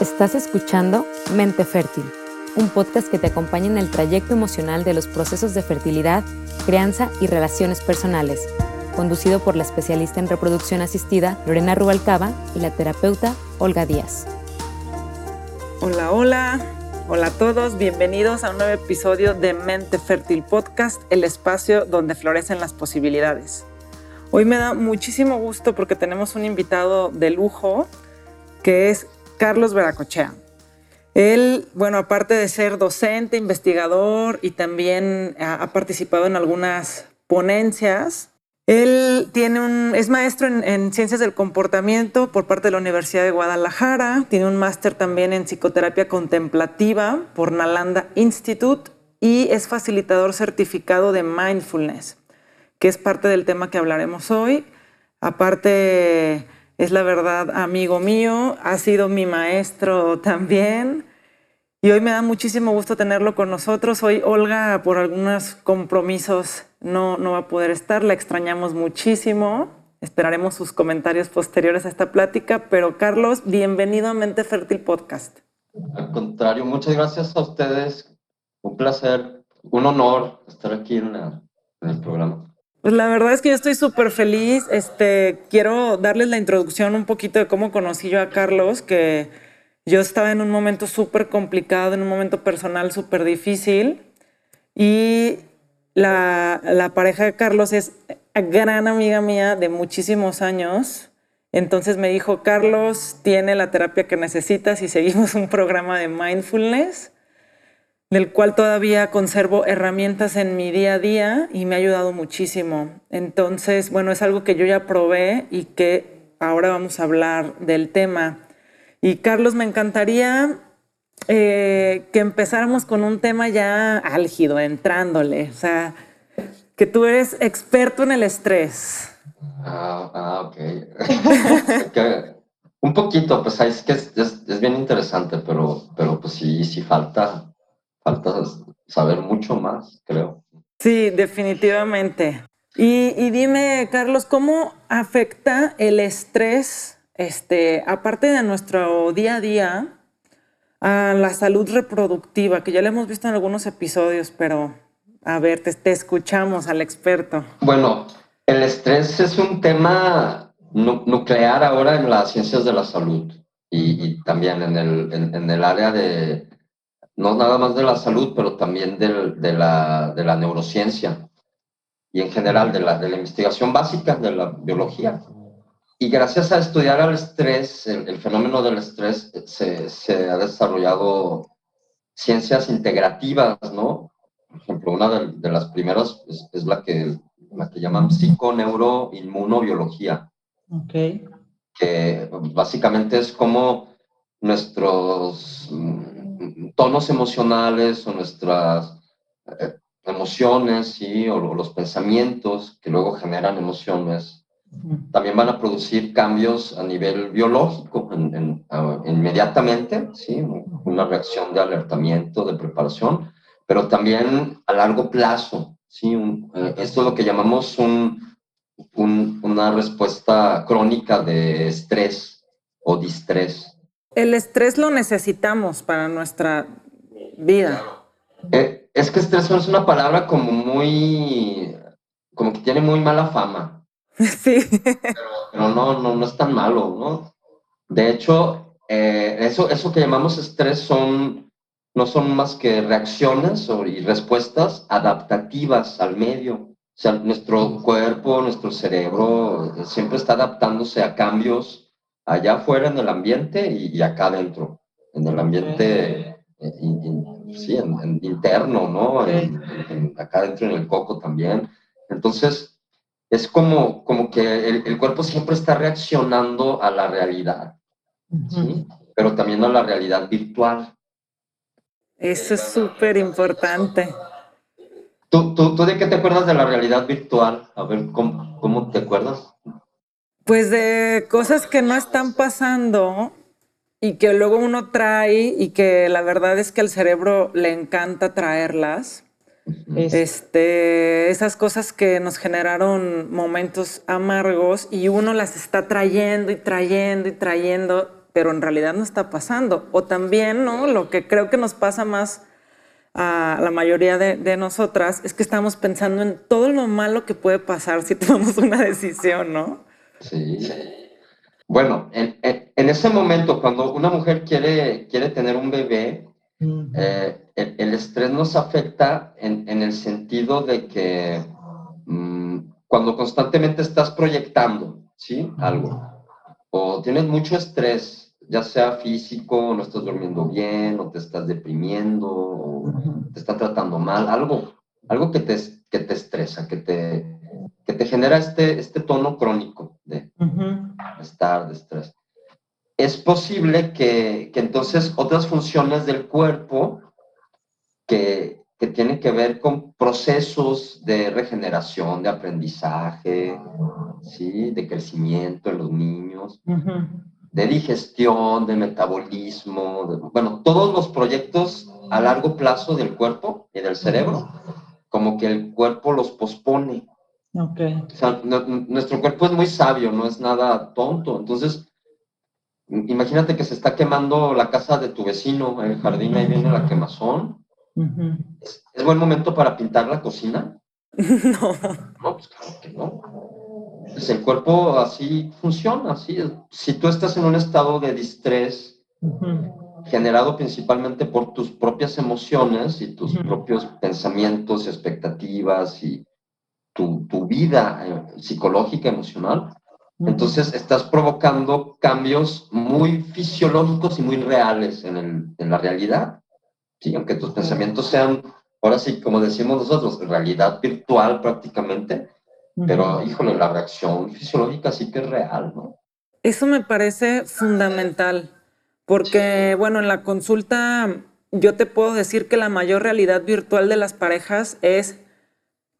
Estás escuchando Mente Fértil, un podcast que te acompaña en el trayecto emocional de los procesos de fertilidad, crianza y relaciones personales, conducido por la especialista en reproducción asistida Lorena Rubalcaba y la terapeuta Olga Díaz. Hola, hola. Hola a todos, bienvenidos a un nuevo episodio de Mente Fértil Podcast, el espacio donde florecen las posibilidades. Hoy me da muchísimo gusto porque tenemos un invitado de lujo que es Carlos Veracochea. Él, bueno, aparte de ser docente, investigador y también ha, participado en algunas ponencias, él tiene un, es maestro en, en, ciencias del comportamiento por parte de la Universidad de Guadalajara, tiene un máster también en psicoterapia contemplativa por Nalanda Institute y es facilitador certificado de mindfulness, que es parte del tema que hablaremos hoy. Aparte, es la verdad amigo mío, ha sido mi maestro también. Y hoy me da muchísimo gusto tenerlo con nosotros. Hoy Olga, por algunos compromisos, no, no va a poder estar. La extrañamos muchísimo. Esperaremos sus comentarios posteriores a esta plática. Pero Carlos, bienvenido a Mente Fértil Podcast. Al contrario, muchas gracias a ustedes. Un placer, un honor estar aquí en, en el programa. Pues la verdad es que yo estoy súper feliz. Este, quiero darles la introducción un poquito de cómo conocí yo a Carlos, que yo estaba en un momento súper complicado, en un momento personal súper difícil. Y la, la, pareja de Carlos es gran amiga mía de muchísimos años. Entonces me dijo, Carlos tiene la terapia que necesitas y seguimos un programa de mindfulness del cual todavía conservo herramientas en mi día a día y me ha ayudado muchísimo. Entonces, bueno, es algo que yo ya probé y que ahora vamos a hablar del tema. Y Carlos, me encantaría eh, que empezáramos con un tema ya álgido, entrándole. O sea, que tú eres experto en el estrés. Ah, ah ok. un poquito, pues es que es, bien interesante, pero, pero pues sí, sí falta falta saber mucho más, creo. Sí, definitivamente. Y, dime, Carlos, ¿cómo afecta el estrés, este, aparte de nuestro día a día, a la salud reproductiva? Que ya lo hemos visto en algunos episodios, pero a ver, te, escuchamos al experto. Bueno, el estrés es un tema nuclear ahora en las ciencias de la salud y, también en el, en el área de, no nada más de la salud, pero también de, la, de, la, neurociencia y en general de la, de la investigación básica de la biología. Y gracias a estudiar al estrés, el, fenómeno del estrés, se, se, ha desarrollado ciencias integrativas, ¿no? Por ejemplo, una de, las primeras es, es, la, que, la que llaman psiconeuroinmunobiología. Ok. Que básicamente es como nuestros tonos emocionales o nuestras eh, emociones ¿sí? o, los pensamientos que luego generan emociones también van a producir cambios a nivel biológico inmediatamente, ¿sí? una reacción de alertamiento, de preparación, pero también a largo plazo. ¿sí? Eh, esto es lo que llamamos un, una respuesta crónica de estrés o distrés. El estrés lo necesitamos para nuestra vida. Eh, es que estrés es una palabra como muy, como que tiene muy mala fama. Sí. Pero, no, no, no es tan malo, ¿no? De hecho, eh, eso, eso que llamamos estrés son, no son más que reacciones y respuestas adaptativas al medio. O sea, nuestro cuerpo, nuestro cerebro eh, siempre está adaptándose a cambios allá afuera en el ambiente y, acá adentro, en el ambiente eh, sí, en, interno, ¿no? acá adentro en el coco también. Entonces, es como, como que el, cuerpo siempre está reaccionando a la realidad, ¿sí? Pero también a la realidad virtual. Eso es súper importante. ¿Tú, tú, ¿Tú, de qué te acuerdas de la realidad virtual? A ver, ¿cómo, cómo te acuerdas? Pues de cosas que no están pasando y que luego uno trae y que la verdad es que al cerebro le encanta traerlas. Este, esas cosas que nos generaron momentos amargos y uno las está trayendo y trayendo y trayendo pero en realidad no está pasando. O también, ¿no? Lo que creo que nos pasa más a la mayoría de, nosotras es que estamos pensando en todo lo malo que puede pasar si tomamos una decisión, ¿no? Sí. Bueno, en, ese momento, cuando una mujer quiere, quiere tener un bebé, eh, el, estrés nos afecta en, el sentido de que mm, cuando constantemente estás proyectando, ¿sí? Algo, o tienes mucho estrés, ya sea físico, no estás durmiendo bien, o te estás deprimiendo, o te está tratando mal, algo, algo que te, que te estresa, que te, que te genera este, este tono crónico de estar, de estrés. Es posible que, que, entonces otras funciones del cuerpo que, que tienen que ver con procesos de regeneración, de aprendizaje, ¿sí? de crecimiento en los niños, de digestión, de metabolismo, bueno, todos los proyectos a largo plazo del cuerpo y del cerebro, como que el cuerpo los pospone. Okay. O sea, nuestro cuerpo es muy sabio, no es nada tonto. Entonces, imagínate que se está quemando la casa de tu vecino, el jardín, ahí viene la quemazón. ¿Es, ¿Es, buen momento para pintar la cocina? No. No, pues claro que no. Pues el cuerpo así funciona, así. Si tú estás en un estado de distrés, generado principalmente por tus propias emociones y tus propios pensamientos, expectativas y tu, tu vida eh, psicológica, emocional, entonces estás provocando cambios muy fisiológicos y muy reales en, el, en la realidad. ¿sí? Aunque tus pensamientos sean, ahora sí, como decimos nosotros, realidad virtual prácticamente, pero, híjole, la reacción fisiológica sí que es real, ¿no? Eso me parece fundamental, porque, bueno, en la consulta yo te puedo decir que la mayor realidad virtual de las parejas es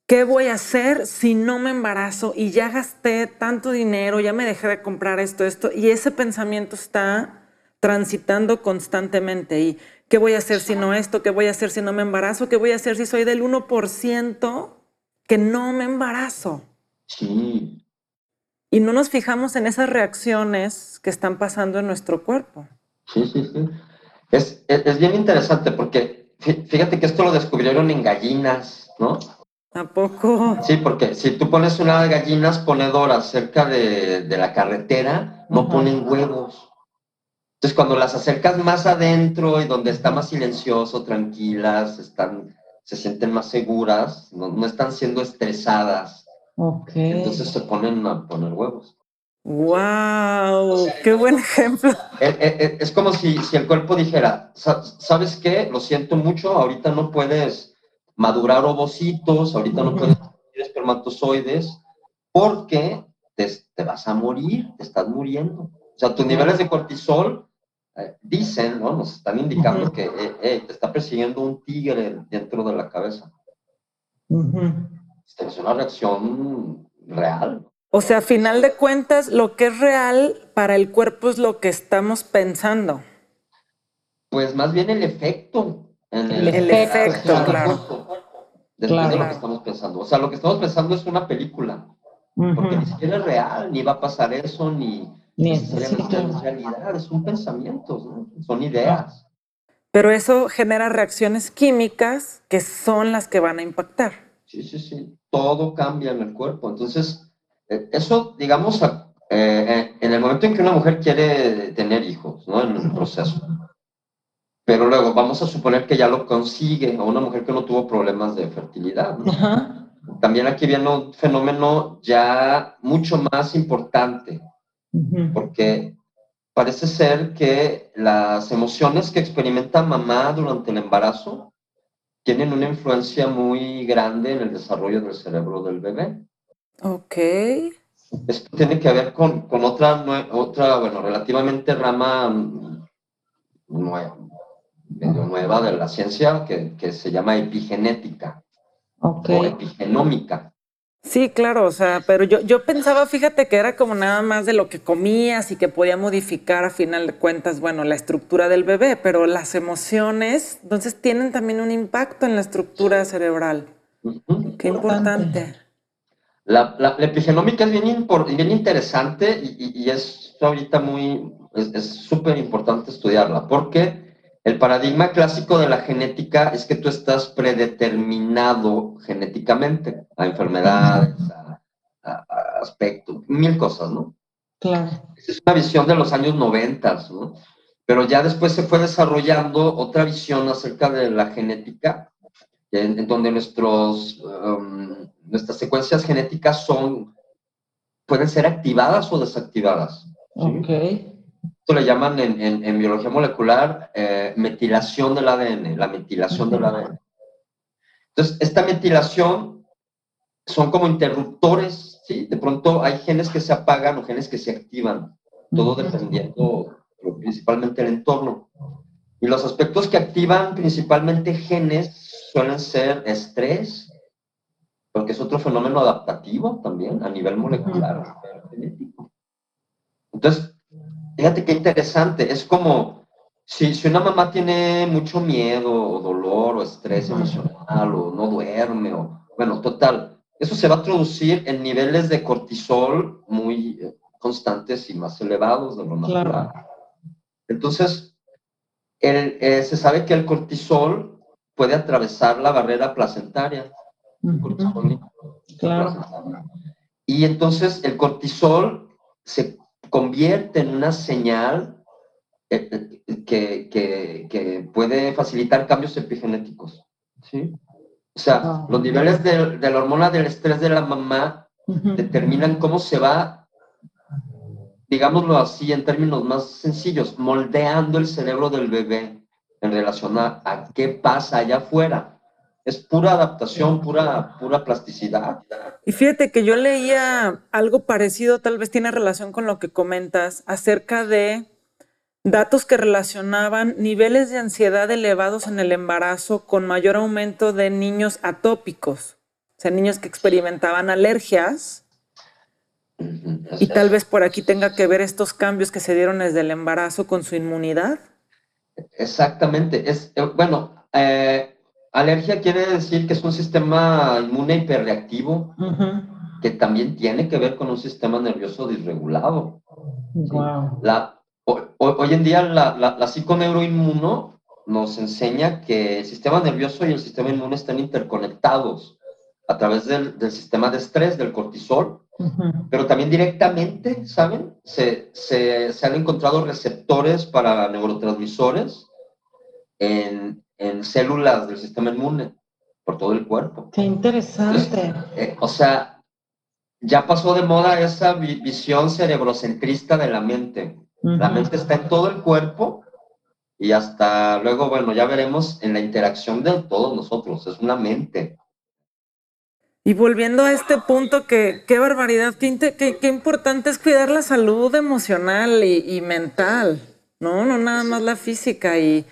¿qué voy a hacer si no me embarazo y ya gasté tanto dinero, ya me dejé de comprar esto, esto? Y ese pensamiento está transitando constantemente. ¿Y qué voy a hacer si no esto? ¿Qué voy a hacer si no me embarazo? ¿Qué voy a hacer si soy del 1% que no me embarazo. Sí. Y no nos fijamos en esas reacciones que están pasando en nuestro cuerpo. Sí, sí, sí. Es, es, bien interesante porque fíjate que esto lo descubrieron en gallinas, ¿no? ¿A poco? Sí, porque si tú pones unas gallinas ponedoras cerca de, de la carretera, no ponen huevos. Entonces, cuando las acercas más adentro y donde está más silencioso, tranquilas, están se sienten más seguras, no, están siendo estresadas. Okay. Entonces se ponen a poner huevos. ¡Wow! ¡Qué buen ejemplo! Eh, eh, eh, es, como si, si, el cuerpo dijera, ¿sabes qué? Lo siento mucho, ahorita no puedes madurar ovocitos, ahorita no puedes producir espermatozoides, porque te, te, vas a morir, te estás muriendo. O sea, tus niveles de cortisol eh, dicen, ¿no? Nos están indicando que eh, te está persiguiendo un tigre dentro de la cabeza. Es una reacción real. O sea, a final de cuentas, lo que es real para el cuerpo es lo que estamos pensando. Pues más bien el efecto. El, efecto, claro. de lo que estamos pensando. O sea, lo que estamos pensando es una película. Porque ni siquiera es real, ni va a pasar eso, ni, ni es realidad, son pensamientos, son ideas. Pero eso genera reacciones químicas que son las que van a impactar. Sí, sí, sí. Todo cambia en el cuerpo. Entonces, eh, eso, digamos, eh, eh, en el momento en que una mujer quiere tener hijos, ¿no? En el proceso. Pero luego vamos a suponer que ya lo consigue, a una mujer que no tuvo problemas de fertilidad. También aquí viene un fenómeno ya mucho más importante, porque parece ser que las emociones que experimenta mamá durante el embarazo tienen una influencia muy grande en el desarrollo del cerebro del bebé. Ok. Esto tiene que ver con, con otra, otra, bueno, relativamente rama nueva, medio nueva de la ciencia que, que se llama epigenética okay. o epigenómica. Sí, claro, o sea, pero yo, yo pensaba, fíjate que era como nada más de lo que comías y que podía modificar a final de cuentas, bueno, la estructura del bebé, pero las emociones, entonces tienen también un impacto en la estructura cerebral. Qué importante. La, la, epigenómica es bien, bien interesante y, y, es ahorita muy, es súper importante estudiarla, porque el paradigma clásico de la genética es que tú estás predeterminado genéticamente a enfermedades, a, aspectos, mil cosas, ¿no? Claro. Esa es una visión de los años 90, ¿no? Pero ya después se fue desarrollando otra visión acerca de la genética, en, donde nuestros, um, nuestras secuencias genéticas son, pueden ser activadas o desactivadas. Ok. Esto le llaman en, biología molecular eh, metilación del ADN, la metilación del ADN. Entonces, esta metilación son como interruptores, ¿sí? De pronto hay genes que se apagan o genes que se activan, todo dependiendo principalmente del entorno. Y los aspectos que activan principalmente genes suelen ser estrés, porque es otro fenómeno adaptativo también a nivel molecular, genético. Entonces, Fíjate qué interesante, es como si, si una mamá tiene mucho miedo o dolor o estrés emocional o no duerme o, bueno, total, eso se va a traducir en niveles de cortisol muy eh, constantes y más elevados de lo natural. Entonces, eh, se sabe que el cortisol puede atravesar la barrera placentaria. claro. Y entonces el cortisol se convierte en una señal eh, eh, que, que, que, puede facilitar cambios epigenéticos. ¿sí? O sea, los niveles de, de, la hormona del estrés de la mamá determinan cómo se va, digámoslo así en términos más sencillos, moldeando el cerebro del bebé en relación a, a qué pasa allá afuera es pura adaptación, pura, pura plasticidad. Y fíjate que yo leía algo parecido, tal vez tiene relación con lo que comentas, acerca de datos que relacionaban niveles de ansiedad elevados en el embarazo con mayor aumento de niños atópicos, o sea, niños que experimentaban alergias. Y tal vez por aquí tenga que ver estos cambios que se dieron desde el embarazo con su inmunidad. Exactamente. Es, eh, bueno, eh, Alergia quiere decir que es un sistema inmune hiperreactivo que también tiene que ver con un sistema nervioso disregulado. La, hoy, en día la, la, la psiconeuroinmuno nos enseña que el sistema nervioso y el sistema inmune están interconectados a través del, del sistema de estrés, del cortisol, pero también directamente, ¿saben? Se, se, se, han encontrado receptores para neurotransmisores en, en células del sistema inmune por todo el cuerpo. Qué interesante. Eh, o sea, ya pasó de moda esa visión cerebrocentrista de la mente. La mente está en todo el cuerpo y hasta luego, bueno, ya veremos en la interacción de todos nosotros. Es una mente. Y volviendo a este punto, que qué barbaridad, qué, qué, importante es cuidar la salud emocional y, y mental, ¿no? No nada más la física. Y,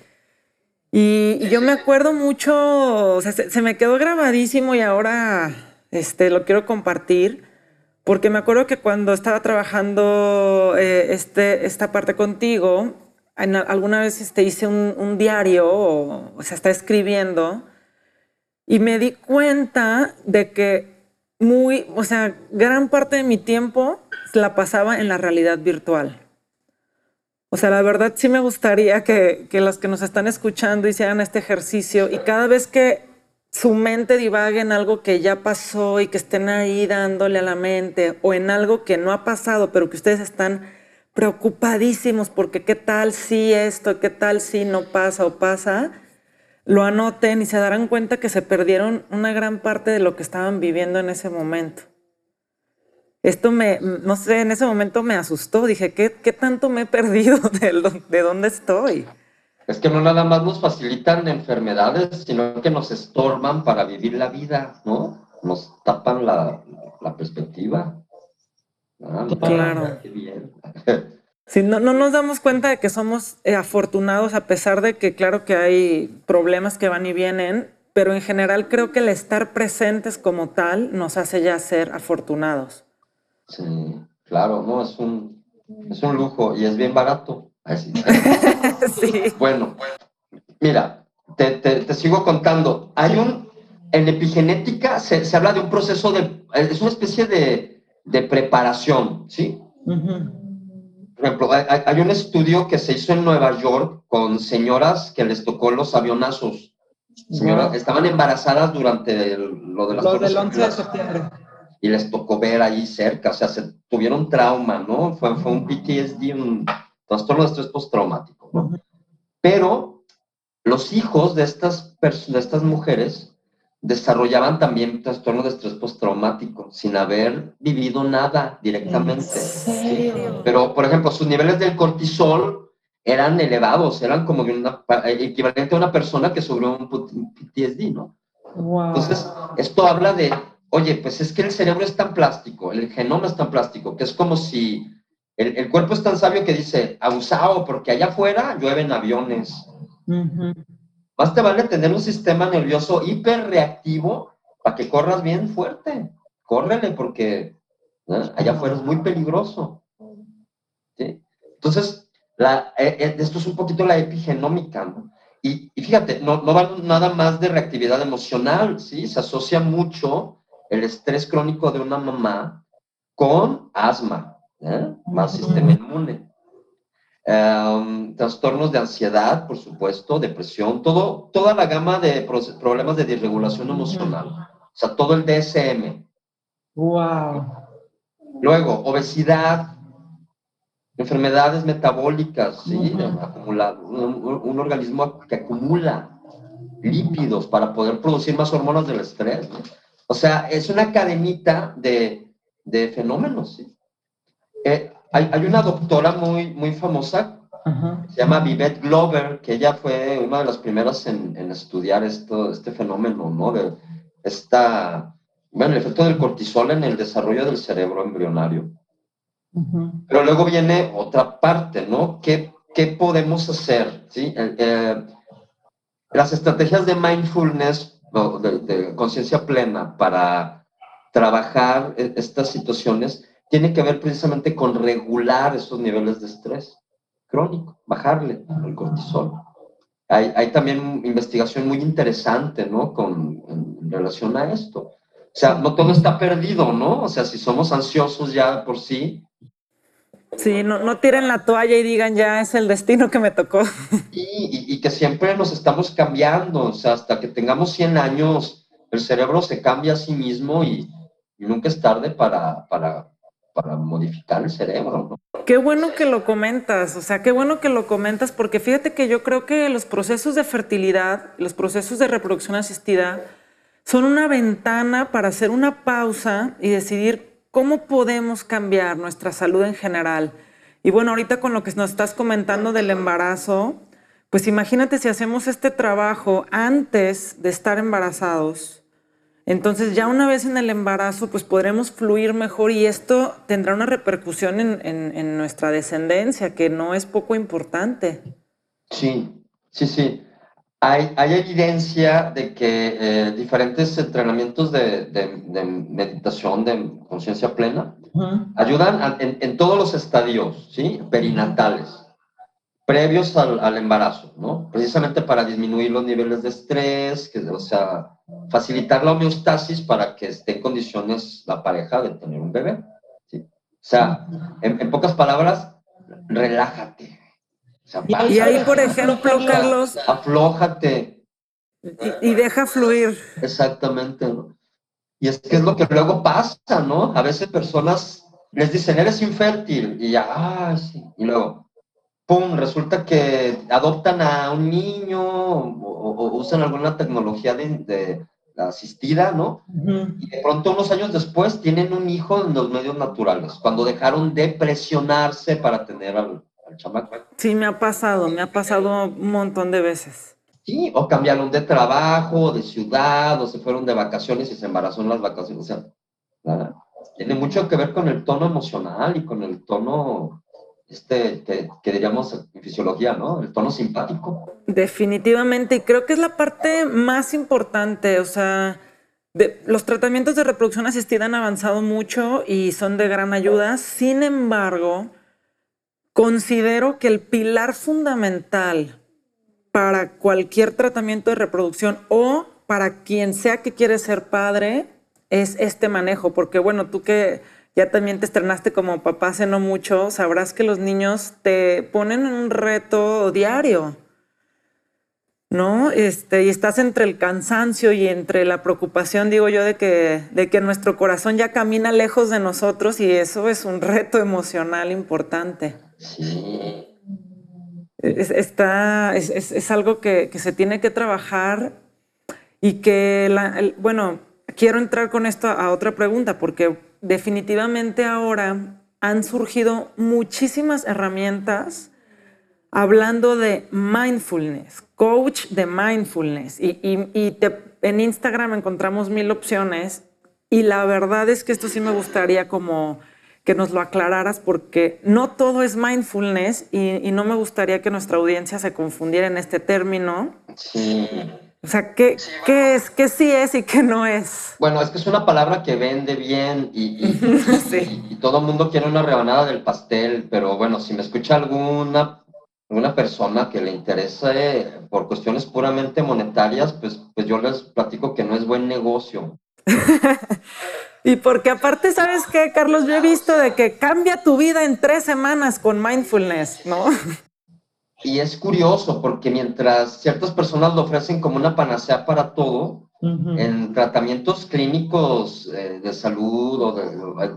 y, yo me acuerdo mucho, o sea, se, me quedó grabadísimo y ahora este, lo quiero compartir, porque me acuerdo que cuando estaba trabajando eh, este, esta parte contigo, alguna vez este, hice un, diario, o, o sea, estaba escribiendo, y me di cuenta de que muy, o sea, gran parte de mi tiempo la pasaba en la realidad virtual. O sea, la verdad sí me gustaría que, que los que nos están escuchando hicieran este ejercicio y cada vez que su mente divague en algo que ya pasó y que estén ahí dándole a la mente o en algo que no ha pasado, pero que ustedes están preocupadísimos porque qué tal si esto, qué tal si no pasa o pasa, lo anoten y se darán cuenta que se perdieron una gran parte de lo que estaban viviendo en ese momento esto me, no sé, en ese momento me asustó. Dije, ¿qué, qué tanto me he perdido de, de, dónde estoy? Es que no nada más nos facilitan enfermedades, sino que nos estorban para vivir la vida, ¿no? Nos tapan la, la perspectiva. Ah, claro. Sí, no, no, nos damos cuenta de que somos eh, afortunados a pesar de que claro que hay problemas que van y vienen, pero en general creo que el estar presentes como tal nos hace ya ser afortunados. Sí, claro, no, es un, es un lujo y es bien barato. sí. Bueno, mira, te, te, sigo contando. Hay un, en epigenética se, se, habla de un proceso de, es una especie de, de preparación, ¿sí? Por ejemplo, hay, un estudio que se hizo en Nueva York con señoras que les tocó los avionazos. Señoras, estaban embarazadas durante lo de las Lo del 11 de septiembre. Y les tocó ver ahí cerca, o sea, se tuvieron trauma, ¿no? Fue, fue un PTSD, un trastorno de estrés postraumático, ¿no? Pero los hijos de estas, de estas mujeres desarrollaban también trastorno de estrés postraumático sin haber vivido nada directamente. Pero, por ejemplo, sus niveles del cortisol eran elevados, eran como de una, equivalente a una persona que sufrió un PTSD, ¿no? Entonces, esto habla de, oye, pues es que el cerebro es tan plástico, el genoma es tan plástico, que es como si el, cuerpo es tan sabio que dice, abusado, porque allá afuera llueven aviones. Más te vale tener un sistema nervioso hiperreactivo para que corras bien fuerte. Córrele porque allá afuera es muy peligroso. Entonces, eh, eh, esto es un poquito la epigenómica. Y, fíjate, no, no va nada más de reactividad emocional, ¿sí? Se asocia mucho el estrés crónico de una mamá con asma, más sistema inmune. Em, trastornos de ansiedad, por supuesto, depresión, todo, toda la gama de problemas de disregulación emocional. O sea, todo el DSM. Wow. Luego, obesidad, enfermedades metabólicas, ¿sí? un, organismo que acumula lípidos para poder producir más hormonas del estrés. O sea, es una cadenita de, de fenómenos, ¿sí? Eh, hay, una doctora muy, muy famosa, se llama Vivette Glover, que ella fue una de las primeras en, estudiar esto, este fenómeno, ¿no? De esta, bueno, el efecto del cortisol en el desarrollo del cerebro embrionario. Pero luego viene otra parte, ¿no? ¿Qué, qué podemos hacer? ¿sí? Eh, las estrategias de mindfulness, de, conciencia plena para trabajar e, estas situaciones, tiene que ver precisamente con regular esos niveles de estrés crónico, bajarle el cortisol. Hay, hay también investigación muy interesante, ¿no? Con, en, relación a esto. O sea, no todo está perdido, ¿no? O sea, si somos ansiosos ya por sí. Sí, no, no tiren la toalla y digan ya es el destino que me tocó. Y, y, que siempre nos estamos cambiando, o sea, hasta que tengamos 100 años, el cerebro se cambia a sí mismo y, y nunca es tarde para, para, para modificar el cerebro. ¿no? Qué bueno que lo comentas, o sea, qué bueno que lo comentas, porque fíjate que yo creo que los procesos de fertilidad, los procesos de reproducción asistida, son una ventana para hacer una pausa y decidir cómo podemos cambiar nuestra salud en general. Y bueno, ahorita con lo que nos estás comentando del embarazo, pues imagínate si hacemos este trabajo antes de estar embarazados entonces ya una vez en el embarazo, pues podremos fluir mejor y esto tendrá una repercusión en, nuestra descendencia, que no es poco importante. Sí, sí, sí. Hay, hay evidencia de que eh, diferentes entrenamientos de, meditación, de conciencia plena, ayudan en, en, todos los estadios, ¿sí? Perinatales previos al, embarazo, ¿no? Precisamente para disminuir los niveles de estrés, que, o sea, facilitar la homeostasis para que esté en condiciones la pareja de tener un bebé. ¿sí? O sea, en, pocas palabras, relájate. Y, ahí, por ejemplo, Carlos... Aflójate. Y, deja fluir. Exactamente, ¿no? Y es que es lo que luego pasa, ¿no? A veces personas les dicen, eres infértil, y ya, ah, sí. Y luego, ¡pum! Resulta que adoptan a un niño o, usan alguna tecnología de, asistida, ¿no? Y de pronto unos años después tienen un hijo en los medios naturales, cuando dejaron de presionarse para tener al, chamaco. Sí, me ha pasado, me ha pasado un montón de veces. Sí, o cambiaron de trabajo, de ciudad, o se fueron de vacaciones y se embarazó en las vacaciones. O sea, nada. Tiene mucho que ver con el tono emocional y con el tono este, que, diríamos en fisiología, ¿no? El tono simpático. Definitivamente, y creo que es la parte más importante, o sea, los tratamientos de reproducción asistida han avanzado mucho y son de gran ayuda, sin embargo, considero que el pilar fundamental para cualquier tratamiento de reproducción o para quien sea que quiere ser padre es este manejo, porque bueno, tú que ya también te estrenaste como papá hace no mucho, sabrás que los niños te ponen un reto diario. ¿no? Este, y estás entre el cansancio y entre la preocupación, digo yo, de que, de que nuestro corazón ya camina lejos de nosotros y eso es un reto emocional importante. Sí. Es, está, es, algo que, se tiene que trabajar y que, bueno, quiero entrar con esto a otra pregunta, porque definitivamente ahora han surgido muchísimas herramientas hablando de mindfulness, coach de mindfulness. Y, en Instagram encontramos mil opciones y la verdad es que esto sí me gustaría como que nos lo aclararas porque no todo es mindfulness y, no me gustaría que nuestra audiencia se confundiera en este término. Sí. O sea, ¿qué, ¿qué es? ¿Qué sí es y qué no es? Bueno, es que es una palabra que vende bien y, y todo el mundo quiere una rebanada del pastel, pero bueno, si me escucha alguna una persona que le interese por cuestiones puramente monetarias, pues, pues yo les platico que no es buen negocio. y porque aparte, ¿sabes qué, Carlos? Yo he visto de que cambia tu vida en tres semanas con mindfulness, ¿no? Y es curioso porque mientras ciertas personas lo ofrecen como una panacea para todo, en tratamientos clínicos eh, de salud o de,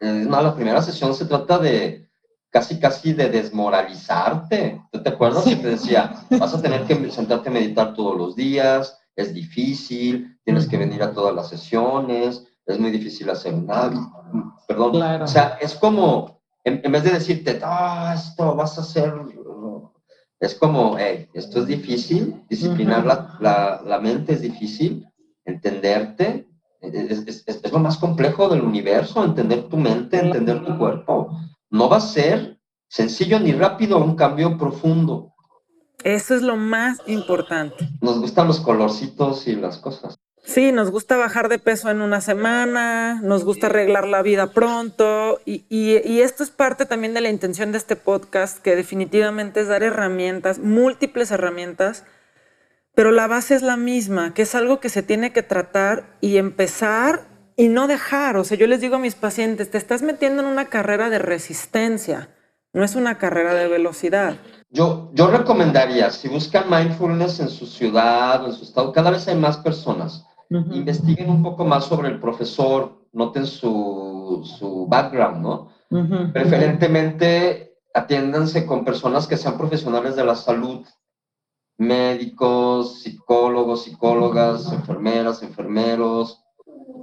eh, no, la primera sesión se trata de casi, casi de desmoralizarte. ¿Tú te acuerdas que te decía, vas a tener que sentarte a meditar todos los días, es difícil, tienes que venir a todas las sesiones, es muy difícil hacer nada, perdón. O sea, es como, en, vez de decirte, ah, esto vas a hacer, es como, hey, esto es difícil, disciplinar la, la, mente es difícil, entenderte, es, es, es, lo más complejo del universo, entender tu mente, entender tu cuerpo no va a ser sencillo ni rápido un cambio profundo. Eso es lo más importante. Nos gustan los colorcitos y las cosas. Sí, nos gusta bajar de peso en una semana, nos gusta arreglar la vida pronto y, esto es parte también de la intención de este podcast, que definitivamente es dar herramientas, múltiples herramientas, pero la base es la misma, que es algo que se tiene que tratar y empezar y no dejar. O sea, yo les digo a mis pacientes, te estás metiendo en una carrera de resistencia, no es una carrera de velocidad. Yo, yo recomendaría, si buscan mindfulness en su ciudad o en su estado, cada vez hay más personas. Investiguen un poco más sobre el profesor, noten su, su background, ¿no? Preferentemente atiéndanse con personas que sean profesionales de la salud, médicos, psicólogos, psicólogas, enfermeras, enfermeros,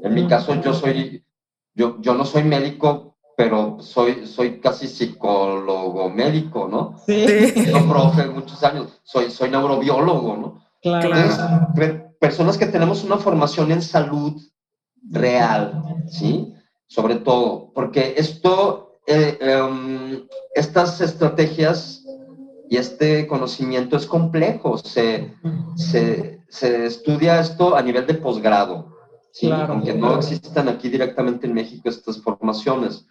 en mi caso, yo soy, yo, yo no soy médico, pero soy, soy casi psicólogo médico, ¿no? Sí. Yo profe muchos años, soy, soy neurobiólogo, ¿no? Claro. Entonces, personas que tenemos una formación en salud real, ¿sí? Sobre todo, porque esto, eh, em, estas estrategias y este conocimiento es complejo, se, se, se estudia esto a nivel de posgrado, ¿sí? aunque no existan aquí directamente en México estas formaciones.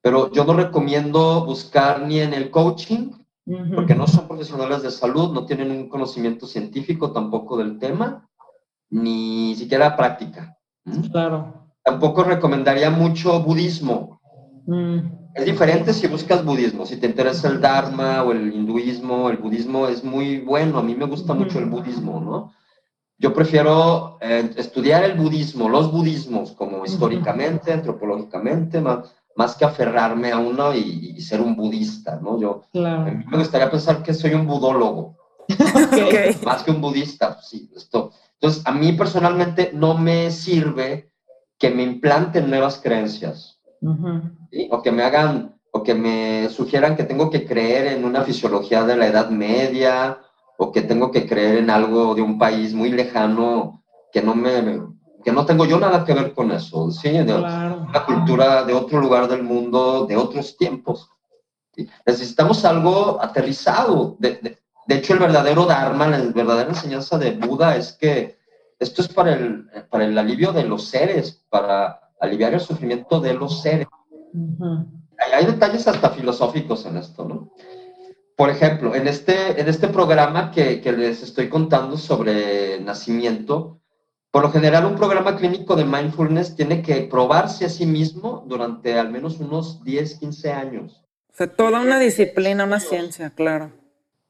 Pero yo no recomiendo buscar ni en el coaching, porque no son profesionales de salud, no tienen un conocimiento científico tampoco del tema, ni siquiera práctica. Claro. Tampoco recomendaría mucho budismo. Mm. Es diferente si buscas budismo, si te interesa el Dharma o el hinduismo, el budismo es muy bueno, a mí me gusta mucho el budismo, ¿no? Yo prefiero eh, estudiar el budismo, los budismos, como históricamente, antropológicamente, más, más que aferrarme a uno y, ser un budista, ¿no? Yo a mí me gustaría pensar que soy un budólogo, más que un budista, sí, esto. Entonces, a mí personalmente no me sirve que me implanten nuevas creencias, o que me hagan, o que me sugieran que tengo que creer en una fisiología de la Edad Media, o que tengo que creer en algo de un país muy lejano que no me que no tengo yo nada que ver con eso, ¿sí? De una cultura de otro lugar del mundo, de otros tiempos. Necesitamos algo aterrizado. De, de, hecho, el verdadero Dharma, la verdadera enseñanza de Buda es que esto es para el, para el alivio de los seres, para aliviar el sufrimiento de los seres. hay, hay detalles hasta filosóficos en esto, ¿no? por ejemplo, en este, en este programa que, que, les estoy contando sobre nacimiento, Por lo general, un programa clínico de mindfulness tiene que probarse a sí mismo durante al menos unos 10, 15 años. O sea, toda una disciplina, una ciencia, claro.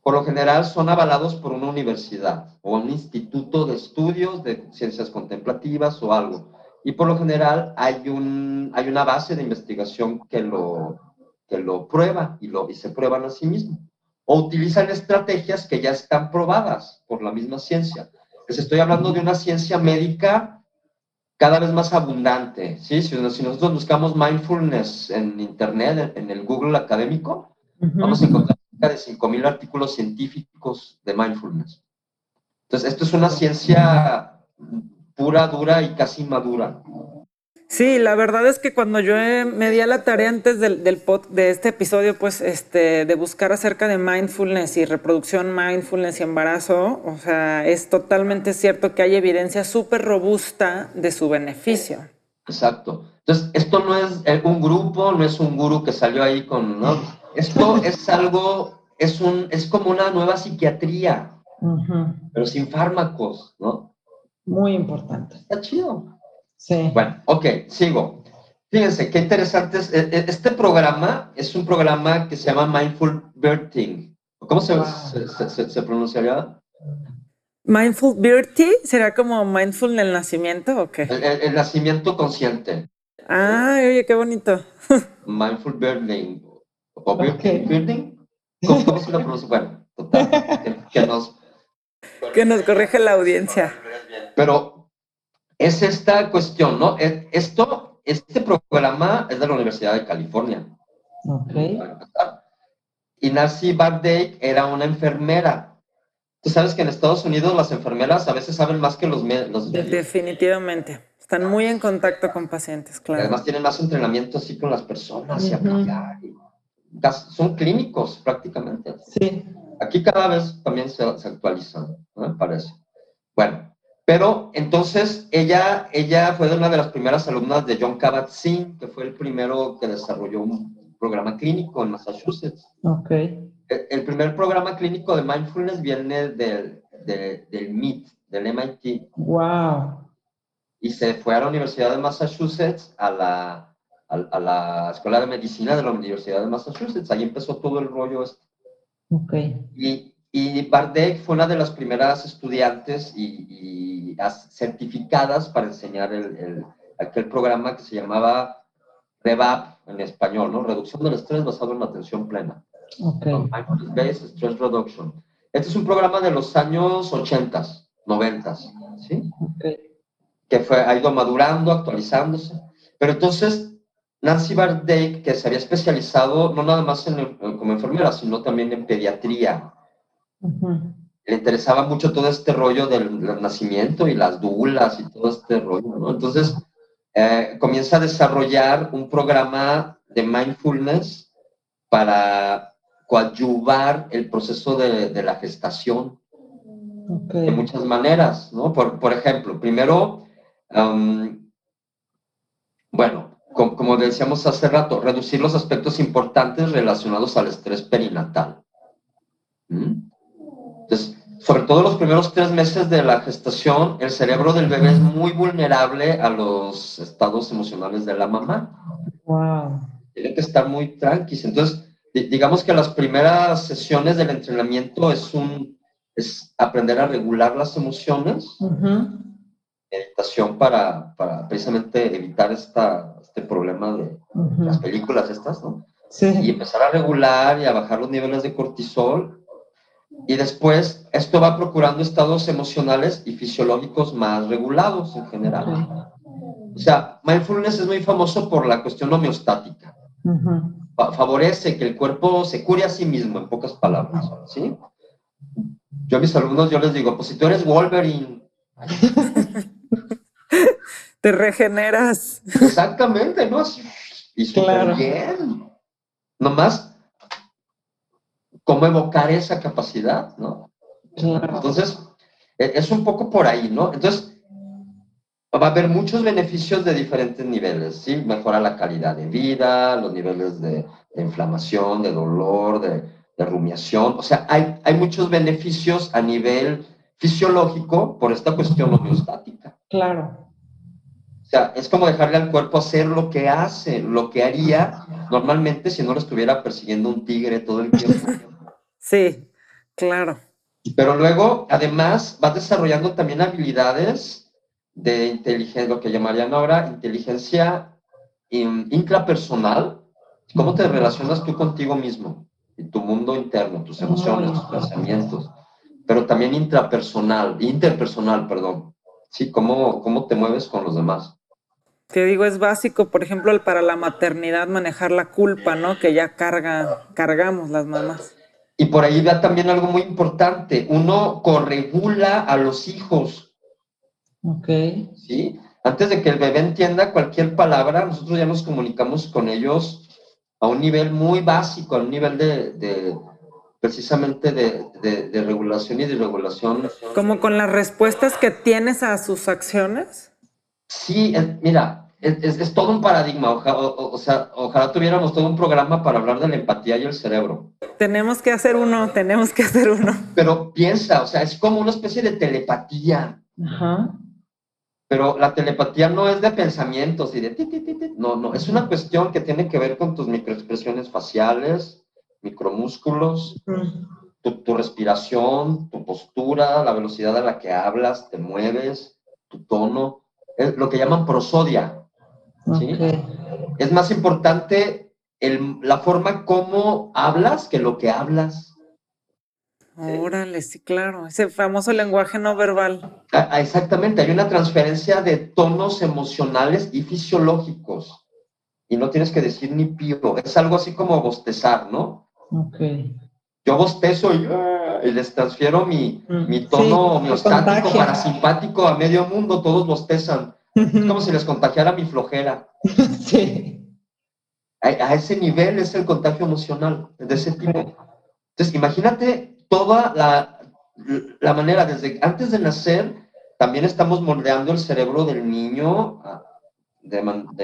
Por lo general son avalados por una universidad o un instituto de estudios de ciencias contemplativas o algo. Y por lo general hay, un, hay una base de investigación que lo, que lo prueba y, lo, y se prueban a sí mismo. O utilizan estrategias que ya están probadas por la misma ciencia. Les estoy hablando de una ciencia médica cada vez más abundante. ¿sí? Si, nosotros buscamos mindfulness en Internet, en, el Google académico, vamos a encontrar de 5.000 artículos científicos de mindfulness. Entonces, esto es una ciencia pura, dura y casi madura. Sí, la verdad es que cuando yo me di a la tarea antes del, del pod, de este episodio, pues, este, de buscar acerca de mindfulness y reproducción mindfulness y embarazo, o sea, es totalmente cierto que hay evidencia súper robusta de su beneficio. Exacto. Entonces, esto no es un grupo, no es un gurú que salió ahí con, ¿no? Esto es algo, es un, es como una nueva psiquiatría, pero sin fármacos, ¿no? Muy importante. Está chido. Bueno, ok, sigo. Fíjense, qué interesante es. E, e, este programa es un programa que se llama Mindful Birthing. ¿Cómo se, se, pronunciaría? Mindful Birthing será como mindful en el nacimiento o qué? El, nacimiento consciente. Ah, oye, qué bonito. Mindful Birthing. ¿Cómo, se lo pronuncia? Bueno, total. que, nos... Que nos corrige la audiencia. Pero es esta cuestión, ¿no? Esto, este programa es de la Universidad de California. Ok. Y Nancy Bardake era una enfermera. Tú sabes que en Estados Unidos las enfermeras a veces saben más que los, los Definitivamente. Están muy en contacto con pacientes, claro. Además tienen más entrenamiento así con las personas y apoyar. Son clínicos prácticamente. Sí. Aquí cada vez también se, se actualizan, ¿no? me parece. Bueno, pero entonces ella, ella fue una de las primeras alumnas de John Kabat-Zinn, que fue el primero que desarrolló un programa clínico en Massachusetts. Ok. El, primer programa clínico de mindfulness viene del, del MIT, del MIT. Wow. Y se fue a la Universidad de Massachusetts, a la, a, la Escuela de Medicina de la Universidad de Massachusetts. Ahí empezó todo el rollo este. Y, y Bardek fue una de las primeras estudiantes y, certificadas para enseñar el, aquel programa que se llamaba REVAP en español, ¿no? Reducción del estrés basado en la atención plena. Okay. Based Stress Reduction. Este es un programa de los años 80, 90, ¿sí? Que fue, ha ido madurando, actualizándose. Pero entonces, Nancy Bardake, que se había especializado no nada más en, como enfermera, sino también en pediatría, le interesaba mucho todo este rollo del, nacimiento y las dulas y todo este rollo, ¿no? Entonces, eh, comienza a desarrollar un programa de mindfulness para coadyuvar el proceso de, la gestación de muchas maneras, ¿no? Por, por ejemplo, primero, bueno, como, decíamos hace rato, reducir los aspectos importantes relacionados al estrés perinatal. ¿Mm? Entonces, sobre todo los primeros tres meses de la gestación, el cerebro del bebé es muy vulnerable a los estados emocionales de la mamá. Wow. Tiene que estar muy tranqui. Entonces, digamos que las primeras sesiones del entrenamiento es un es aprender a regular las emociones, meditación para, para, precisamente evitar esta, este problema de las películas estas, ¿no? Sí. Y empezar a regular y a bajar los niveles de cortisol y después, esto va procurando estados emocionales y fisiológicos más regulados en general. O sea, mindfulness es muy famoso por la cuestión homeostática. favorece que el cuerpo se cure a sí mismo, en pocas palabras. ¿sí? Yo a mis alumnos, yo les digo, pues si tú eres Wolverine... Te regeneras. Exactamente, ¿no? Y súper bien. Nomás cómo evocar esa capacidad, ¿no? Entonces, e, es un poco por ahí, ¿no? Entonces, va a haber muchos beneficios de diferentes niveles, ¿sí? Mejora la calidad de vida, los niveles de, inflamación, de dolor, de, rumiación. O sea, hay, hay muchos beneficios a nivel fisiológico por esta cuestión homeostática. Claro. Sea, es como dejarle al cuerpo hacer lo que hace, lo que haría normalmente si no lo estuviera persiguiendo un tigre todo el tiempo. Sí, claro. Pero luego, además, vas desarrollando también habilidades de inteligencia, lo que llamarían ahora inteligencia intrapersonal. ¿Cómo te relacionas tú contigo mismo? Y tu mundo interno, tus emociones, tus pensamientos. Pero también intrapersonal, interpersonal, perdón. Sí, ¿cómo, cómo te mueves con los demás? Te digo, es básico, por ejemplo, para la maternidad manejar la culpa, ¿no? Que ya carga, cargamos las mamás. Y por ahí va también algo muy importante. Uno corregula a los hijos. Ok. ¿Sí? Antes de que el bebé entienda cualquier palabra, nosotros ya nos comunicamos con ellos a un nivel muy básico, a un nivel de, precisamente de, regulación y de regulación. ¿Como con las respuestas que tienes a sus acciones? Sí, mira, es, todo un paradigma. o, sea, ojalá tuviéramos todo un programa para hablar de la empatía y el cerebro. Tenemos que hacer uno, tenemos que hacer uno. Pero piensa, o sea, es como una especie de telepatía. Ajá. Pero la telepatía no es de pensamientos y de ti, ti, ti, No, no, es una cuestión que tiene que ver con tus microexpresiones faciales, micromúsculos, tu, tu respiración, tu postura, la velocidad a la que hablas, te mueves, tu tono. Es lo que llaman prosodia. Es más importante la forma como hablas que lo que hablas. Órale, sí, claro. Ese famoso lenguaje no verbal. Ah, ah, exactamente, hay una transferencia de tonos emocionales y fisiológicos. Y no tienes que decir ni pío. Es algo así como bostezar, ¿no? Ok. Yo bostezo y, ah, les transfiero mi, mm. mi tono homeostático parasimpático a medio mundo. Todos bostezan. Es como si les contagiara mi flojera. Sí. A, ese nivel es el contagio emocional, de ese tipo. Entonces, imagínate toda la, la manera, desde antes de nacer, también estamos moldeando el cerebro del niño ah, de,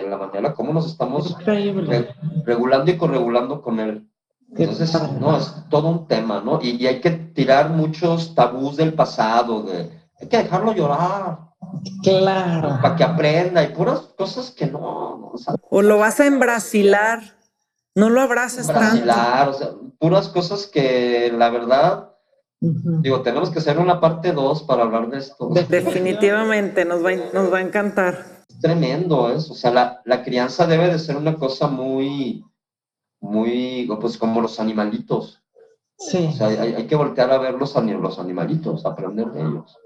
la manera como nos estamos regulando y corregulando con él. Entonces, no, es todo un tema, ¿no? Y, y, hay que tirar muchos tabús del pasado, de, hay que dejarlo llorar, Claro. Para que aprenda y puras cosas que no. o, lo vas a embrasilar. No lo abraces embrasilar, o sea, puras cosas que la verdad, digo, tenemos que hacer una parte 2 para hablar de esto. definitivamente, nos va, nos va a encantar. Es tremendo eso, o sea, la, la crianza debe de ser una cosa muy, muy, pues como los animalitos. Sí. O sea, hay, hay que voltear a ver los, los animalitos, aprender de ellos.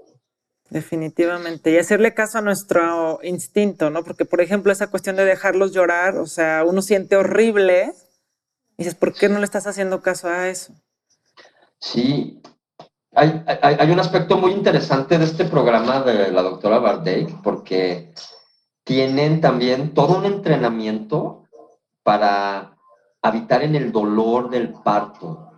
Definitivamente. Y hacerle caso a nuestro instinto, ¿no? Porque, por ejemplo, esa cuestión de dejarlos llorar, o sea, uno siente horrible y dices, ¿por qué no le estás haciendo caso a eso? Sí. Hay, hay, un aspecto muy interesante de este programa de la doctora Bardek, porque tienen también todo un entrenamiento para habitar en el dolor del parto.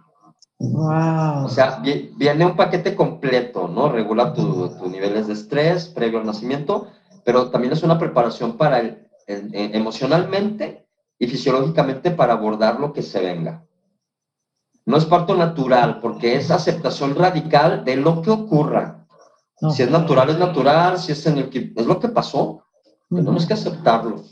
O sea, viene un paquete completo, ¿no? Regula tus niveles de estrés previo al nacimiento, pero también es una preparación para el, emocionalmente y fisiológicamente para abordar lo que se venga. No es parto natural, porque es aceptación radical de lo que ocurra. Si es natural, es natural, si es en el que es lo que pasó, tenemos que aceptarlo.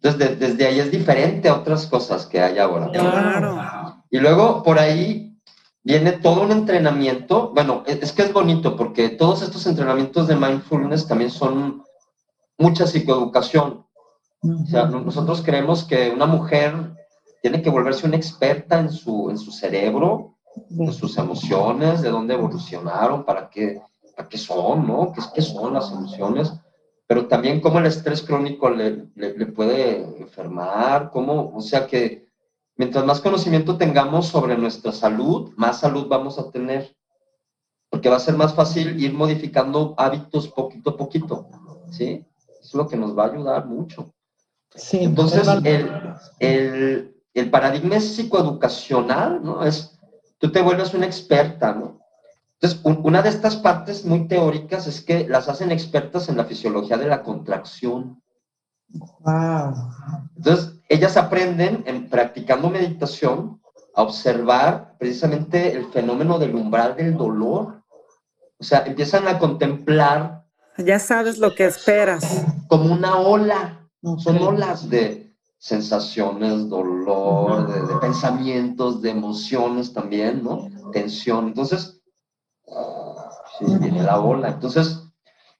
Entonces, desde ahí es diferente a otras cosas que hay ahora. Claro. Y luego, por ahí, viene todo un entrenamiento. Bueno, es que es bonito porque todos estos entrenamientos de mindfulness también son mucha psicoeducación. O sea, nosotros creemos que una mujer tiene que volverse una experta en su, en su cerebro, en sus emociones, de dónde evolucionaron, para qué, para qué son, ¿no? ¿Qué, ¿Qué son las emociones? Pero también cómo el estrés crónico le, le, le puede enfermar, cómo, o sea, que Mientras más conocimiento tengamos sobre nuestra salud, más salud vamos a tener, porque va a ser más fácil ir modificando hábitos poquito a poquito, ¿sí? Es lo que nos va a ayudar mucho. Sí, Entonces, el, el, el, paradigma es psicoeducacional, ¿no? Es, tú te vuelves una experta, ¿no? Entonces, una de estas partes muy teóricas es que las hacen expertas en la fisiología de la contracción. Wow. Entonces, ellas aprenden en practicando meditación a observar precisamente el fenómeno del umbral del dolor. O sea, empiezan a contemplar Ya sabes lo que esperas. Como una ola. Son olas de sensaciones, dolor, de, pensamientos, de emociones también, ¿no? Tensión. Entonces, viene la ola. Entonces,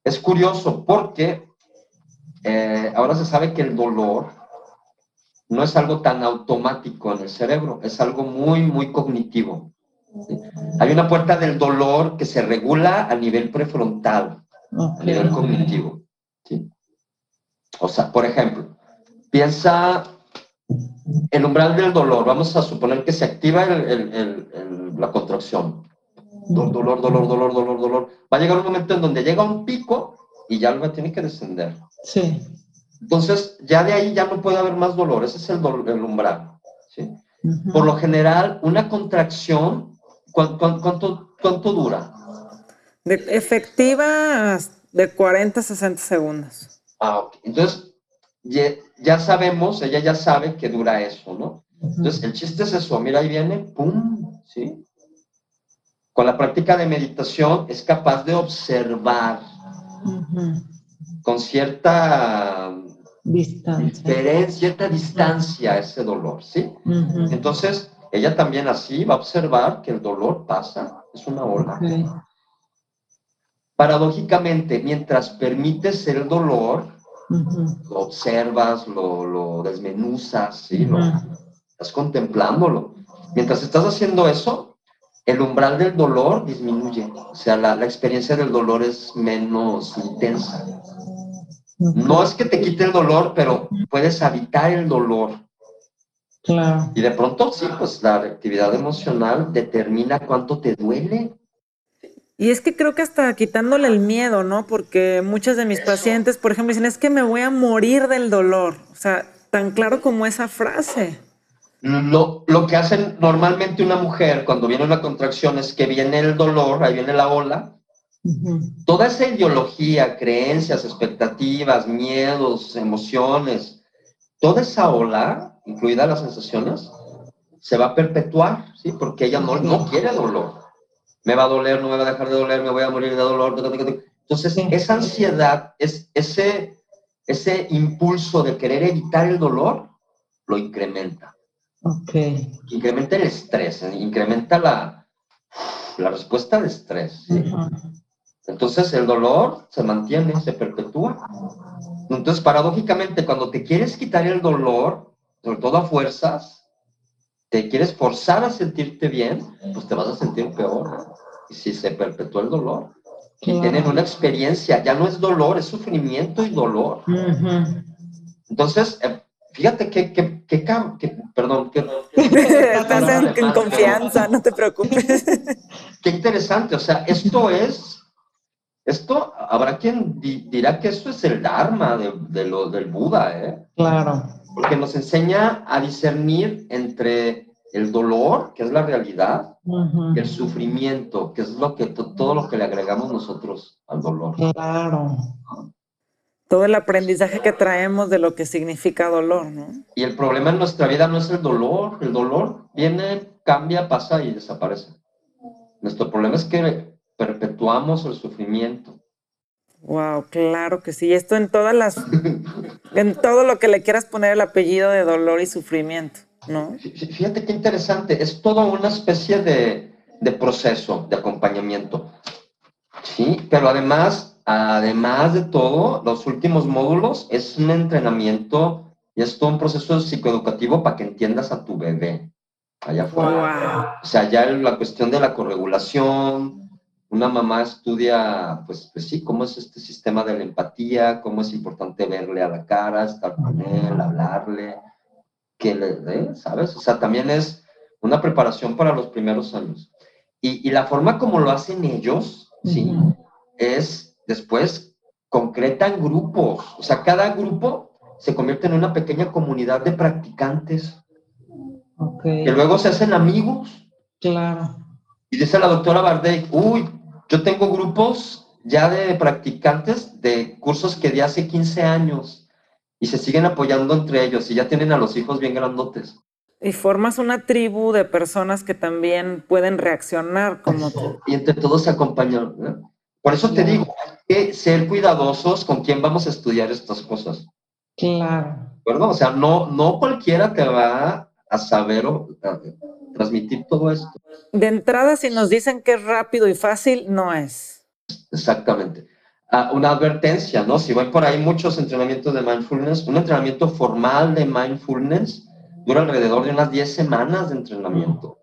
es curioso porque eh, ahora se sabe que el dolor no es algo tan automático en el cerebro, es algo muy, muy cognitivo. Hay una puerta del dolor que se regula a nivel prefrontal, a nivel cognitivo. O sea, por ejemplo, piensa el umbral del dolor. Vamos a suponer que se activa la contracción. Dolor, dolor, dolor, dolor, dolor, dolor. Va a llegar un momento en donde llega un pico y ya algo tiene que descender. Sí. Entonces, ya de ahí ya no puede haber más dolor. Ese es el, el umbral. ¿sí? Por lo general, una contracción ¿Cuánto, cuánto, dura? De efectiva de 40 a 60 segundos. Ah, ok. Entonces, ya, sabemos, ella ya sabe que dura eso, ¿no? Entonces, el chiste es eso, mira, ahí viene, ¡pum! ¿Sí? Con la práctica de meditación es capaz de observar con cierta distancia. cierta distancia ese dolor, ¿sí? Entonces, ella también así va a observar que el dolor pasa, es una ola. Paradójicamente, mientras permites el dolor, lo observas, lo, desmenuzas, ¿sí? estás contemplándolo. Mientras estás haciendo eso, el umbral del dolor disminuye, o sea, la, la experiencia del dolor es menos intensa. No es que te quite el dolor, pero puedes habitar el dolor y de pronto, sí, pues la actividad emocional determina cuánto te duele. Y es que creo que hasta quitándole el miedo, ¿no? Porque muchas de mis pacientes, por ejemplo, dicen, es que me voy a morir del dolor. O sea, tan claro como esa frase. Lo, lo que hace normalmente una mujer cuando viene una contracción es que viene el dolor, ahí viene la ola. Toda esa ideología, creencias, expectativas, miedos, emociones, toda esa ola incluidas las sensaciones, se va a perpetuar, ¿sí? Porque ella no, no quiere dolor. Me va a doler, no me va a dejar de doler, me voy a morir de dolor. Entonces, esa ansiedad, es, ese, ese impulso de querer evitar el dolor, lo incrementa. Ok. Incrementa el estrés, incrementa la, la respuesta de estrés. Entonces, el dolor se mantiene, se perpetúa. Entonces, paradójicamente, cuando te quieres quitar el dolor, sobre todo a fuerzas, te quieres forzar a sentirte bien, pues te vas a sentir peor. Y si se perpetúa el dolor. Y tienen una experiencia, ya no es dolor, es sufrimiento y dolor. Entonces, eh, fíjate que, que, que, perdón, que... Estás en, confianza, no te preocupes. qué interesante, o sea, esto es, esto, habrá quien dirá que esto es el Dharma de, de lo, del Buda, ¿eh? Claro porque nos enseña a discernir entre el dolor, que es la realidad, y el sufrimiento, que es lo que todo lo que le agregamos nosotros al dolor. Claro. Todo el aprendizaje que traemos de lo que significa dolor, ¿no? Y el problema en nuestra vida no es el dolor, el dolor viene, cambia, pasa y desaparece. Nuestro problema es que perpetuamos el sufrimiento. Wow, claro que sí. Esto en todas las, en todo lo que le quieras poner el apellido de dolor y sufrimiento, ¿no? Fíjate qué interesante. Es toda una especie de, de proceso de acompañamiento. Sí, pero además, además de todo, los últimos módulos es un entrenamiento y es todo un proceso psicoeducativo para que entiendas a tu bebé allá afuera. O sea, ya la cuestión de la corregulación, una mamá estudia, pues, pues sí, cómo es este sistema de la empatía, cómo es importante verle a la cara, estar con él, hablarle, que le, dé, ¿sabes? O sea, también es una preparación para los primeros años. Y, la forma como lo hacen ellos, ¿sí? Es después concretan grupos, o sea, cada grupo se convierte en una pequeña comunidad de practicantes. Que luego se hacen amigos. Claro. Y dice la doctora Bardey, uy, yo tengo grupos ya de practicantes de cursos que de hace 15 años y se siguen apoyando entre ellos y ya tienen a los hijos bien grandotes. Y formas una tribu de personas que también pueden reaccionar como. Y entre todos se acompañan. Por eso te digo, que ser cuidadosos con quién vamos a estudiar estas cosas. Claro. ¿Verdad? O sea, no, no cualquiera te va a saber o, transmitir todo esto. De entrada, si nos dicen que es rápido y fácil, no es. Exactamente. Ah, una advertencia, ¿no? Si van por ahí muchos entrenamientos de mindfulness, un entrenamiento formal de mindfulness dura alrededor de unas 10 semanas de entrenamiento.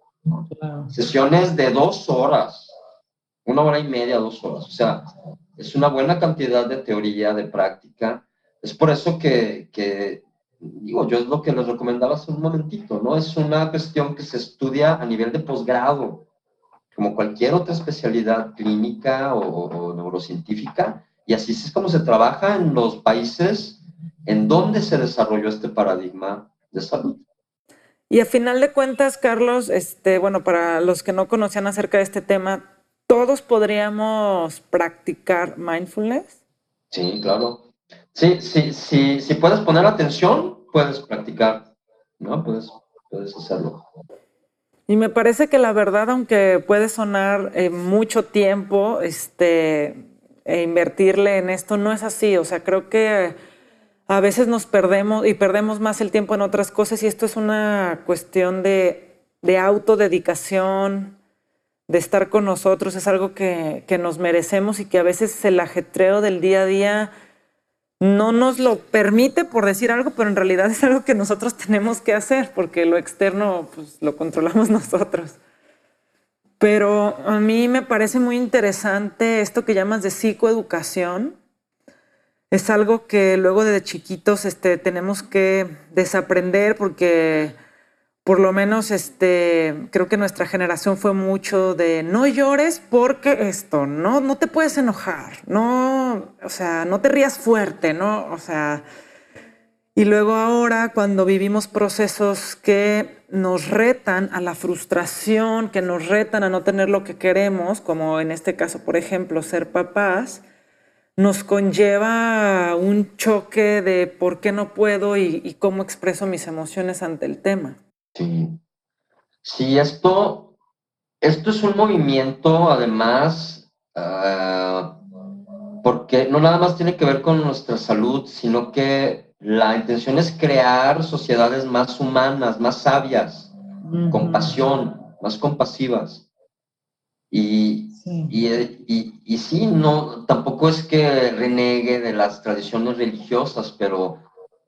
Sesiones de dos horas, una hora y media, dos horas. O sea, es una buena cantidad de teoría, de práctica. Es por eso que, que digo, yo es lo que les recomendaba hace un momentito, ¿no? Es una cuestión que se estudia a nivel de posgrado, como cualquier otra especialidad clínica o, neurocientífica, y así es como se trabaja en los países en donde se desarrolló este paradigma de salud. Y a final de cuentas, Carlos, este, bueno, para los que no conocían acerca de este tema, ¿todos podríamos practicar mindfulness? Sí, claro. Sí, sí, sí, si puedes poner atención, puedes practicar, ¿no? Puedes, puedes hacerlo. Y me parece que la verdad, aunque puede sonar eh, mucho tiempo, este, e invertirle en esto, no es así. O sea, creo que a veces nos perdemos y perdemos más el tiempo en otras cosas y esto es una cuestión de, de autodedicación, de estar con nosotros, es algo que, que nos merecemos y que a veces el ajetreo del día a día no nos lo permite por decir algo, pero en realidad es algo que nosotros tenemos que hacer porque lo externo pues, lo controlamos nosotros. Pero a mí me parece muy interesante esto que llamas de psicoeducación. Es algo que luego de chiquitos este, tenemos que desaprender porque por lo menos este, creo que nuestra generación fue mucho de no llores porque esto, no, no te puedes enojar, no, o sea, no te rías fuerte, ¿no? O sea, y luego ahora cuando vivimos procesos que nos retan a la frustración, que nos retan a no tener lo que queremos, como en este caso, por ejemplo, ser papás, nos conlleva un choque de por qué no puedo y, y cómo expreso mis emociones ante el tema. Sí. Sí, esto, esto es un movimiento, además, ah, porque no nada más tiene que ver con nuestra salud, sino que la intención es crear sociedades más humanas, más sabias, con pasión, más compasivas. Y, Y, y, sí, no, tampoco es que renegue de las tradiciones religiosas, pero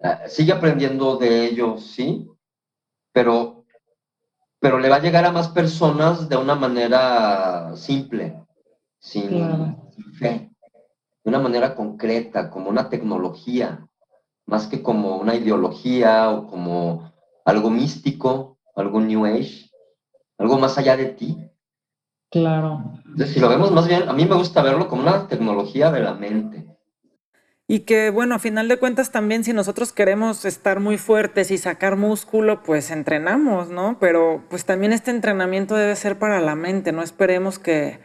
ah, sigue aprendiendo de ellos, ¿sí? Pero, pero le va a llegar a más personas de una manera simple, sin, fe, de una manera concreta, como una tecnología, más que como una ideología o como algo místico, algo New Age, algo más allá de ti. Claro. Entonces, si lo vemos más bien, a mí me gusta verlo como una tecnología de la mente. Y que, bueno, a final de cuentas también si nosotros queremos estar muy fuertes y sacar músculo, pues entrenamos, ¿no? Pero pues también este entrenamiento debe ser para la mente, no esperemos que,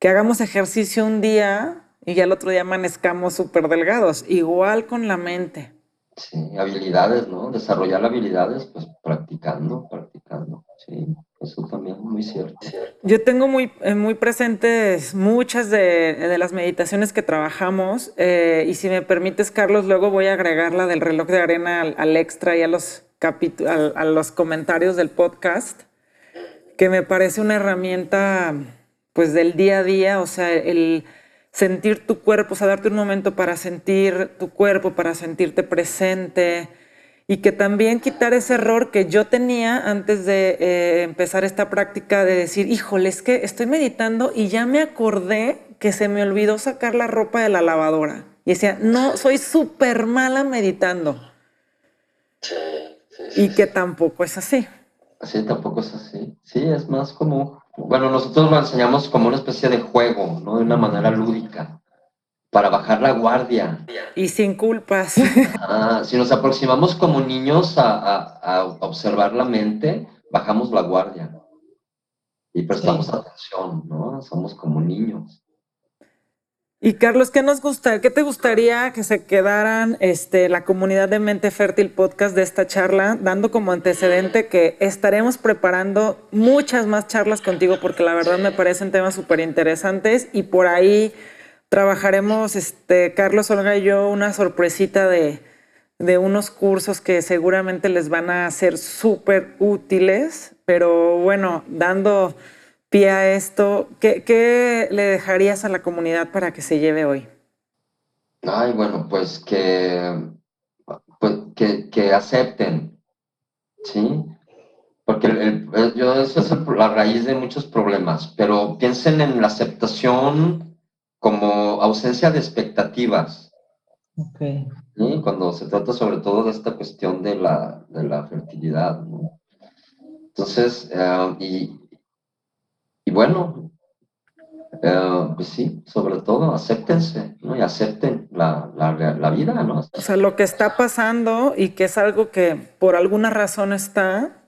que hagamos ejercicio un día y ya el otro día amanezcamos súper delgados, igual con la mente. Sí, habilidades, ¿no? Desarrollar habilidades, pues practicando, practicando, sí. Eso también es muy cierto. Yo tengo muy, eh, muy presentes muchas de, las meditaciones que trabajamos eh, y si me permites, Carlos, luego voy a agregar la del reloj de arena al, extra y a los, a los comentarios del podcast, que me parece una herramienta pues del día a día, o sea, el sentir tu cuerpo, o sea, darte un momento para sentir tu cuerpo, para sentirte presente, y que también quitar ese error que yo tenía antes de eh, empezar esta práctica de decir, híjole, es que estoy meditando y ya me acordé que se me olvidó sacar la ropa de la lavadora. Y decía, no, soy súper mala meditando. y que tampoco es así. Sí, tampoco es así. Sí, es más como, bueno, nosotros lo enseñamos como una especie de juego, ¿no? De una manera lúdica para bajar la guardia. Y sin culpas. Ah, si nos aproximamos como niños a, observar la mente, bajamos la guardia. Y prestamos atención, ¿no? Somos como niños. Y Carlos, ¿qué nos gusta? ¿Qué te gustaría que se quedaran este, la comunidad de Mente Fértil Podcast de esta charla, dando como antecedente que estaremos preparando muchas más charlas contigo porque la verdad me parecen temas súper interesantes y por ahí trabajaremos, este, Carlos, Olga y yo, una sorpresita de, unos cursos que seguramente les van a ser súper útiles, pero bueno, dando pie a esto, ¿qué, le dejarías a la comunidad para que se lleve hoy? Ay, bueno, pues que, pues que, acepten, ¿sí? Porque el, yo, eso es la raíz de muchos problemas, pero piensen en la aceptación como ausencia de expectativas. Okay. Cuando se trata sobre todo de esta cuestión de la, de la fertilidad. Entonces, eh, y, y, bueno, eh, pues sí, sobre todo, acéptense ¿no? y acepten la, la, la, vida. ¿no? O sea, lo que está pasando y que es algo que por alguna razón está,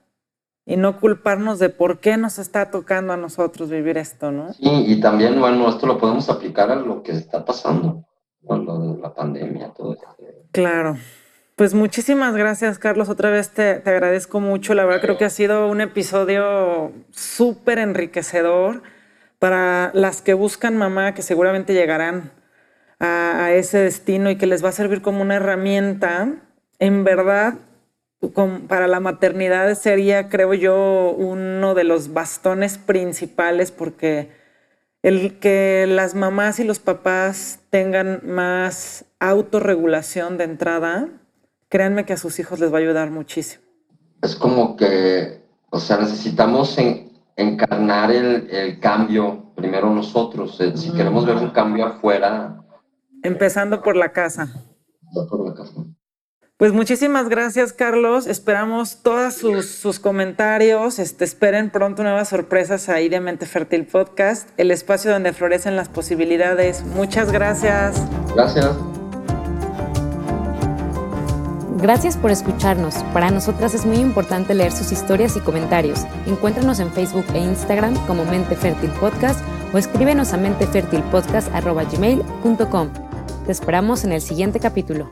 y no culparnos de por qué nos está tocando a nosotros vivir esto, ¿no? Sí, y también, bueno, esto lo podemos aplicar a lo que está pasando, con lo de la pandemia, todo esto. Claro. Pues muchísimas gracias, Carlos. Otra vez te, te agradezco mucho. La verdad creo que ha sido un episodio súper enriquecedor para las que buscan mamá, que seguramente llegarán a, a ese destino y que les va a servir como una herramienta. En verdad, para la maternidad sería, creo yo, uno de los bastones principales porque el que las mamás y los papás tengan más autorregulación de entrada, créanme que a sus hijos les va a ayudar muchísimo. Es como que, o sea, necesitamos encarnar el, cambio primero nosotros. Eh, si queremos ver un cambio afuera. Empezando por la casa. Por la casa. Pues muchísimas gracias, Carlos. Esperamos todos sus, comentarios. Este, esperen pronto nuevas sorpresas ahí de Mente Fértil Podcast, el espacio donde florecen las posibilidades. Muchas gracias. Gracias. Gracias por escucharnos. Para nosotras es muy importante leer sus historias y comentarios. Encuéntranos en Facebook e Instagram como Mente Fértil Podcast o escríbenos a mentefertilpodcast.gmail.com. Te esperamos en el siguiente capítulo.